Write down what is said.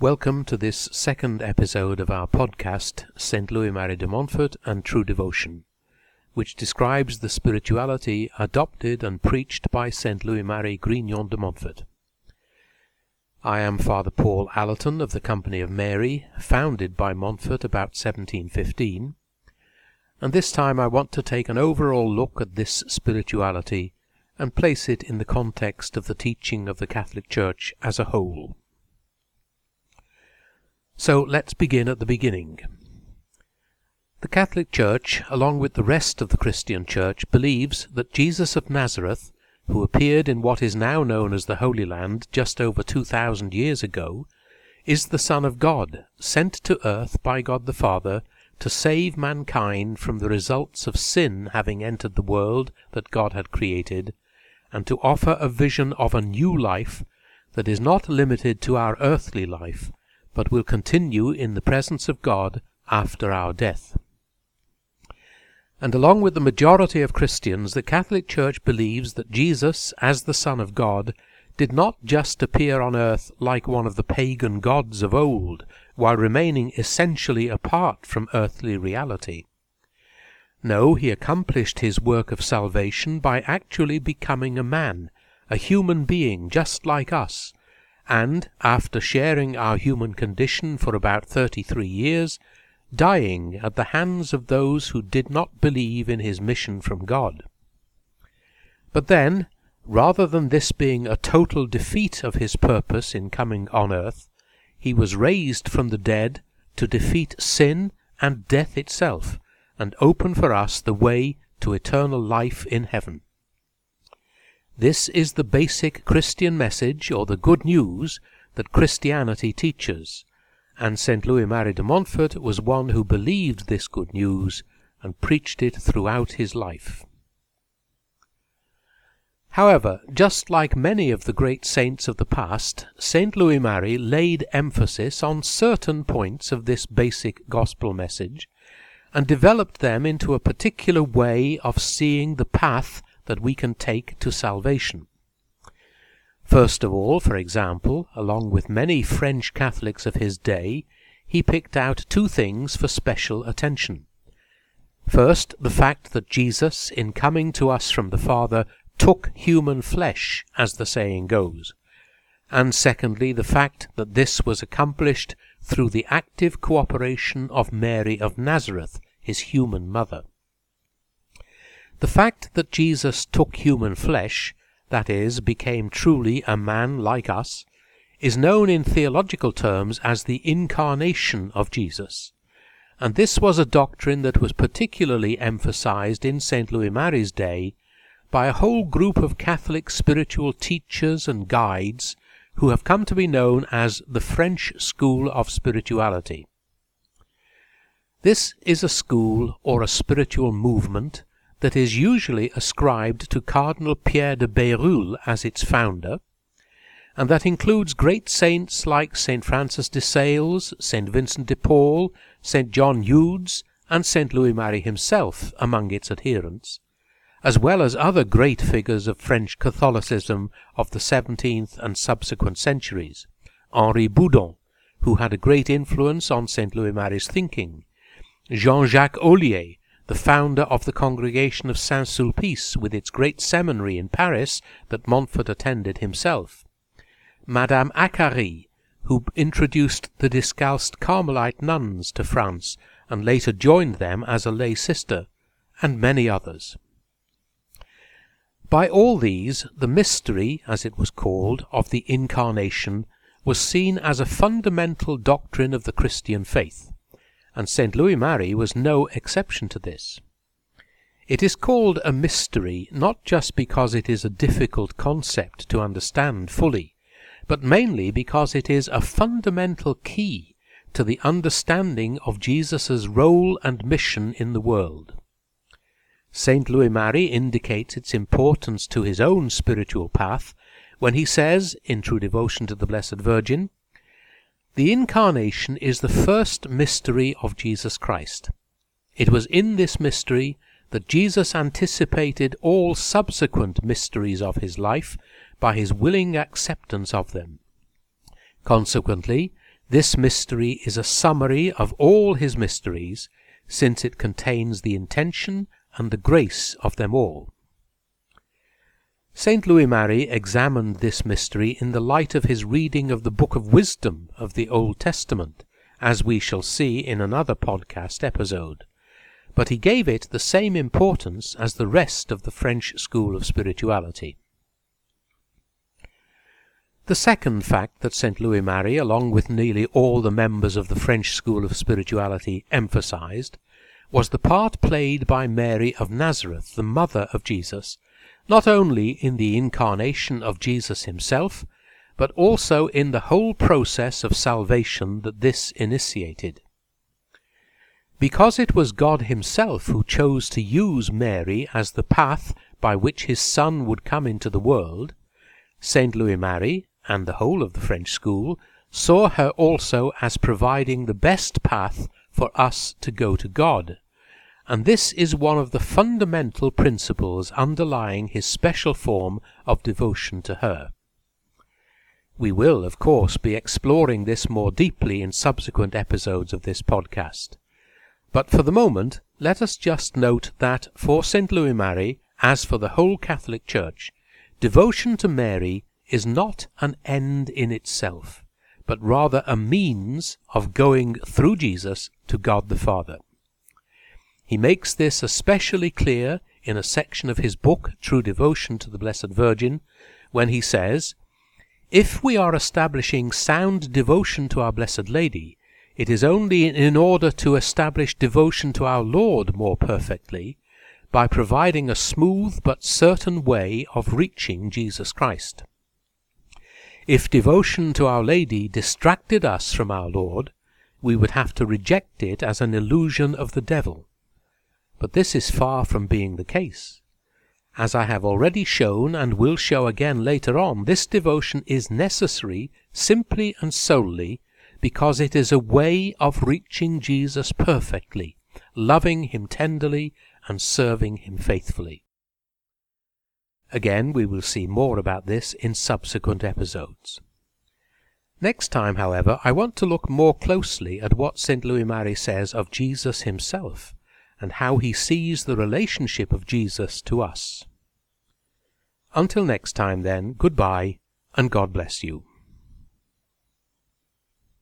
Welcome to this second episode of our podcast, St. Louis Marie de Montfort and True Devotion, which describes the spirituality adopted and preached by St. Louis Marie Grignon de Montfort. I am Father Paul Allerton of the Company of Mary, founded by Montfort about 1715, and this time I want to take an overall look at this spirituality and place it in the context of the teaching of the Catholic Church as a whole. So let's begin at the beginning. The Catholic Church, along with the rest of the Christian Church, believes that Jesus of Nazareth, who appeared in what is now known as the Holy Land just over two thousand years ago, is the Son of God, sent to earth by God the Father to save mankind from the results of sin having entered the world that God had created, and to offer a vision of a new life that is not limited to our earthly life, but will continue in the presence of God after our death. And along with the majority of Christians, the Catholic Church believes that Jesus, as the Son of God, did not just appear on earth like one of the pagan gods of old, while remaining essentially apart from earthly reality. No, he accomplished his work of salvation by actually becoming a man, a human being just like us, and, after sharing our human condition for about thirty-three years, dying at the hands of those who did not believe in his mission from God. But then, rather than this being a total defeat of his purpose in coming on earth, he was raised from the dead to defeat sin and death itself, and open for us the way to eternal life in heaven. This is the basic Christian message or the good news that Christianity teaches, and St. Louis Marie de Montfort was one who believed this good news and preached it throughout his life. However, just like many of the great saints of the past, St. Louis Marie laid emphasis on certain points of this basic gospel message and developed them into a particular way of seeing the path that we can take to salvation. First of all, for example, along with many French Catholics of his day, he picked out two things for special attention. First, the fact that Jesus, in coming to us from the Father, took human flesh, as the saying goes. And secondly, the fact that this was accomplished through the active cooperation of Mary of Nazareth, his human mother. The fact that Jesus took human flesh, that is, became truly a man like us, is known in theological terms as the incarnation of Jesus. And this was a doctrine that was particularly emphasized in St. Louis Marie's day by a whole group of Catholic spiritual teachers and guides who have come to be known as the French School of Spirituality. This is a school or a spiritual movement that is usually ascribed to Cardinal Pierre de Bérulle as its founder, and that includes great saints like St. Francis de Sales, St. Vincent de Paul, St. John Eudes, and St. Louis Marie himself among its adherents, as well as other great figures of French Catholicism of the seventeenth and subsequent centuries, Henri Boudon, who had a great influence on St. Louis Marie's thinking, Jean-Jacques Olier, the founder of the Congregation of Saint Sulpice with its great seminary in Paris that Montfort attended himself, Madame Acarie, who introduced the Discalced Carmelite nuns to France and later joined them as a lay sister, and many others. By all these, the mystery, as it was called, of the Incarnation was seen as a fundamental doctrine of the Christian faith and St. Louis Marie was no exception to this. It is called a mystery not just because it is a difficult concept to understand fully, but mainly because it is a fundamental key to the understanding of Jesus' role and mission in the world. St. Louis Marie indicates its importance to his own spiritual path when he says, in true devotion to the Blessed Virgin, the Incarnation is the first mystery of Jesus Christ. It was in this mystery that Jesus anticipated all subsequent mysteries of his life by his willing acceptance of them. Consequently, This mystery is a summary of all his mysteries, since it contains the intention and the grace of them all. St. Louis Marie examined this mystery in the light of his reading of the Book of Wisdom of the Old Testament, as we shall see in another podcast episode. But he gave it the same importance as the rest of the French school of spirituality. The second fact that St. Louis Marie, along with nearly all the members of the French school of spirituality, emphasized, was the part played by Mary of Nazareth, the mother of Jesus, not only in the incarnation of Jesus himself, but also in the whole process of salvation that this initiated. Because it was God himself who chose to use Mary as the path by which his Son would come into the world, Saint Louis Marie, and the whole of the French school, saw her also as providing the best path for us to go to God and this is one of the fundamental principles underlying his special form of devotion to her. We will, of course, be exploring this more deeply in subsequent episodes of this podcast. But for the moment, let us just note that for St. Louis Marie, as for the whole Catholic Church, devotion to Mary is not an end in itself, but rather a means of going through Jesus to God the Father. He makes this especially clear in a section of his book, True Devotion to the Blessed Virgin, when he says, If we are establishing sound devotion to our Blessed Lady, it is only in order to establish devotion to our Lord more perfectly, by providing a smooth but certain way of reaching Jesus Christ. If devotion to Our Lady distracted us from our Lord, we would have to reject it as an illusion of the devil. But this is far from being the case. As I have already shown and will show again later on, this devotion is necessary simply and solely because it is a way of reaching Jesus perfectly, loving him tenderly and serving him faithfully. Again, we will see more about this in subsequent episodes. Next time, however, I want to look more closely at what St. Louis Marie says of Jesus himself and how he sees the relationship of Jesus to us. Until next time, then, goodbye, and God bless you.